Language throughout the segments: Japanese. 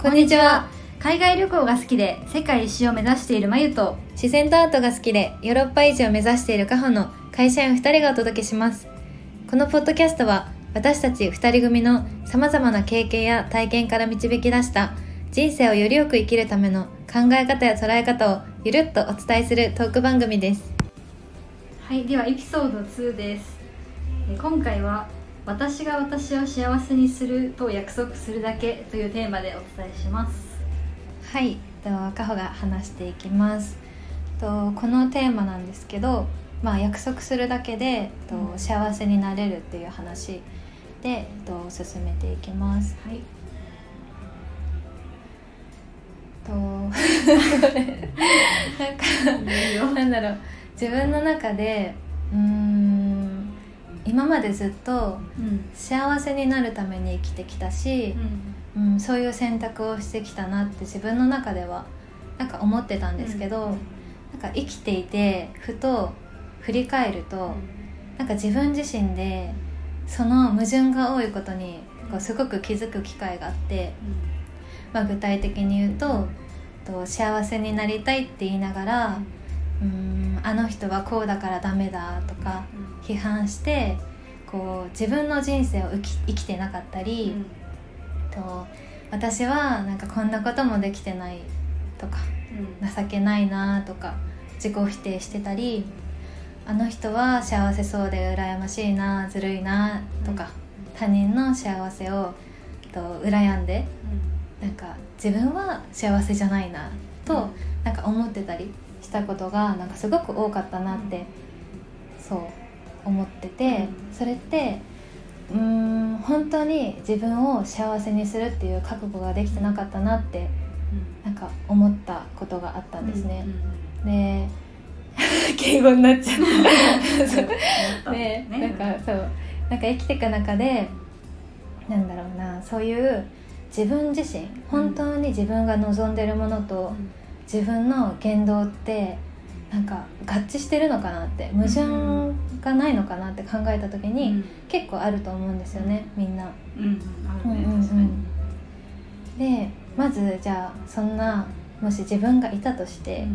こんにちは。海外旅行が好きで世界一周を目指しているまゆと。自然とアートが好きでヨーロッパ維持を目指しているカホの会社員2人がお届けします。このポッドキャストは私たち2人組のさまざまな経験や体験から導き出した人生をよりよく生きるための考え方や捉え方をゆるっとお伝えするトーク番組です。はいではエピソード2です。え今回は私が私を幸せにすると約束するだけというテーマでお伝えします。はい。とカホが話していきます。とこのテーマなんですけど、まあ、約束するだけでとうん。幸せになれるっていう話でと進めていきます。はい。と なんかなんだろう。自分の中でうーん今までずっとうん。幸せになるために生きてきたし、うん、そういう選択をしてきたなって自分の中ではなんか思ってたんですけど、うん。なんか生きていてふと振り返ると、なんか自分自身でその矛盾が多いことにこうすごく気づく機会があって、まあ、具体的に言うとと幸せになりたいって言いながらうーんあの人はこうだからダメだとか批判してこう自分の人生を生きてなかったり、と私はなんかこんなこともできてないとか情けないなとか自己否定してたりあの人は幸せそうで羨ましいなずるいなとか、他人の幸せをと羨んでなんか自分は幸せじゃないなと、なんか思ってたりしたことがなんかすごく多かったなって、そう思ってて、うん。それってうーん本当に自分を幸せにするっていう覚悟ができてなかったなってなんか思ったことがあったんですね。で 敬語になっちゃった。そうで、なんかそう。なんか生きていく中でなんだろうなそういう自分自身本当に自分が望んでるものと自分の言動ってなんか合致してるのかなって矛盾がないのかなって考えた時に、結構あると思うんですよねみんな。でまずじゃあそんなもし自分がいたとして、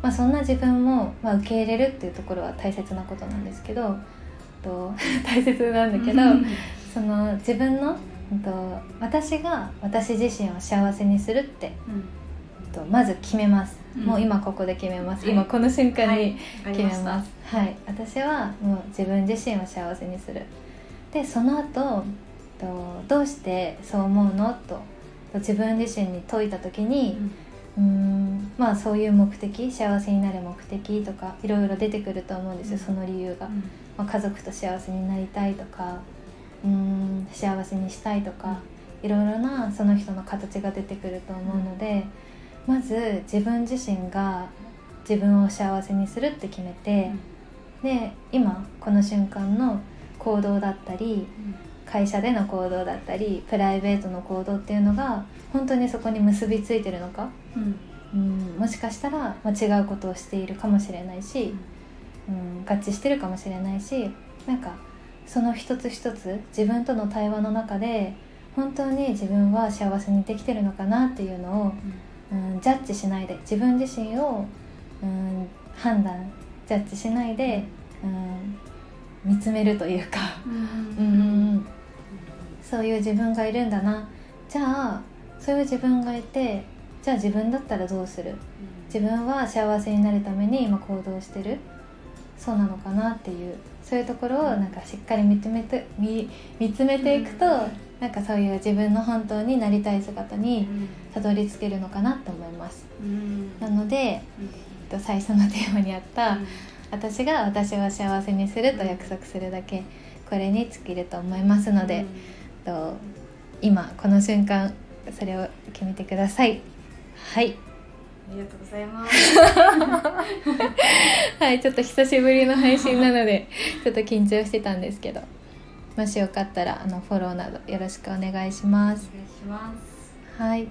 まあ、そんな自分も、まあ、受け入れるっていうところは大切なことなんですけどと 大切なんだけど、その自分のうんと私が私自身を幸せにするってとまず決めます、うん。もう今ここで決めます、はい。今この瞬間に決めまますすはい、私はもう自分自身を幸せにする。でその後とどうしてそう思うの？とと自分自身に問いた時に、うーんまあそういう目的？幸せになる目的？とかいろいろ出てくると思うんですよ、うん。その理由が、まあ、家族と幸せになりたいとかうーん幸せにしたいとか、いろいろなその人の形が出てくると思うので、まず自分自身が自分を幸せにするって決めて、で今この瞬間の行動だったり会社での行動だったりプライベートの行動っていうのが本当にそこに結びついてるのか、うん、もしかしたら、まあ、違うことをしているかもしれないし、うん、合致してるかもしれないしなんかその一つ一つ自分との対話の中で本当に自分は幸せにできてるのかなっていうのを、うん、ジャッジしないで自分自身を、うん、判断ジャッジしないで、うん、見つめるというか。うん。うんうんそういう自分がいるんだな。じゃあそういう自分がいてじゃあ自分だったらどうする？自分は幸せになるために今行動してるそうなのかなっていうそういうところをなんかしっかり見つめて見見つめていくと、うん。なんかそういう自分の本当になりたい姿にたどり着けるのかなと思います。なので、えっと最初のテーマにあった、私が私を幸せにすると約束するだけこれに尽きると思いますので、と今この瞬間それを決めてください。はいありがとうございます。はいちょっと久しぶりの配信なので ちょっと緊張してたんですけどもしよかったらあのフォローなどよろしくお願いしますお願いします。はい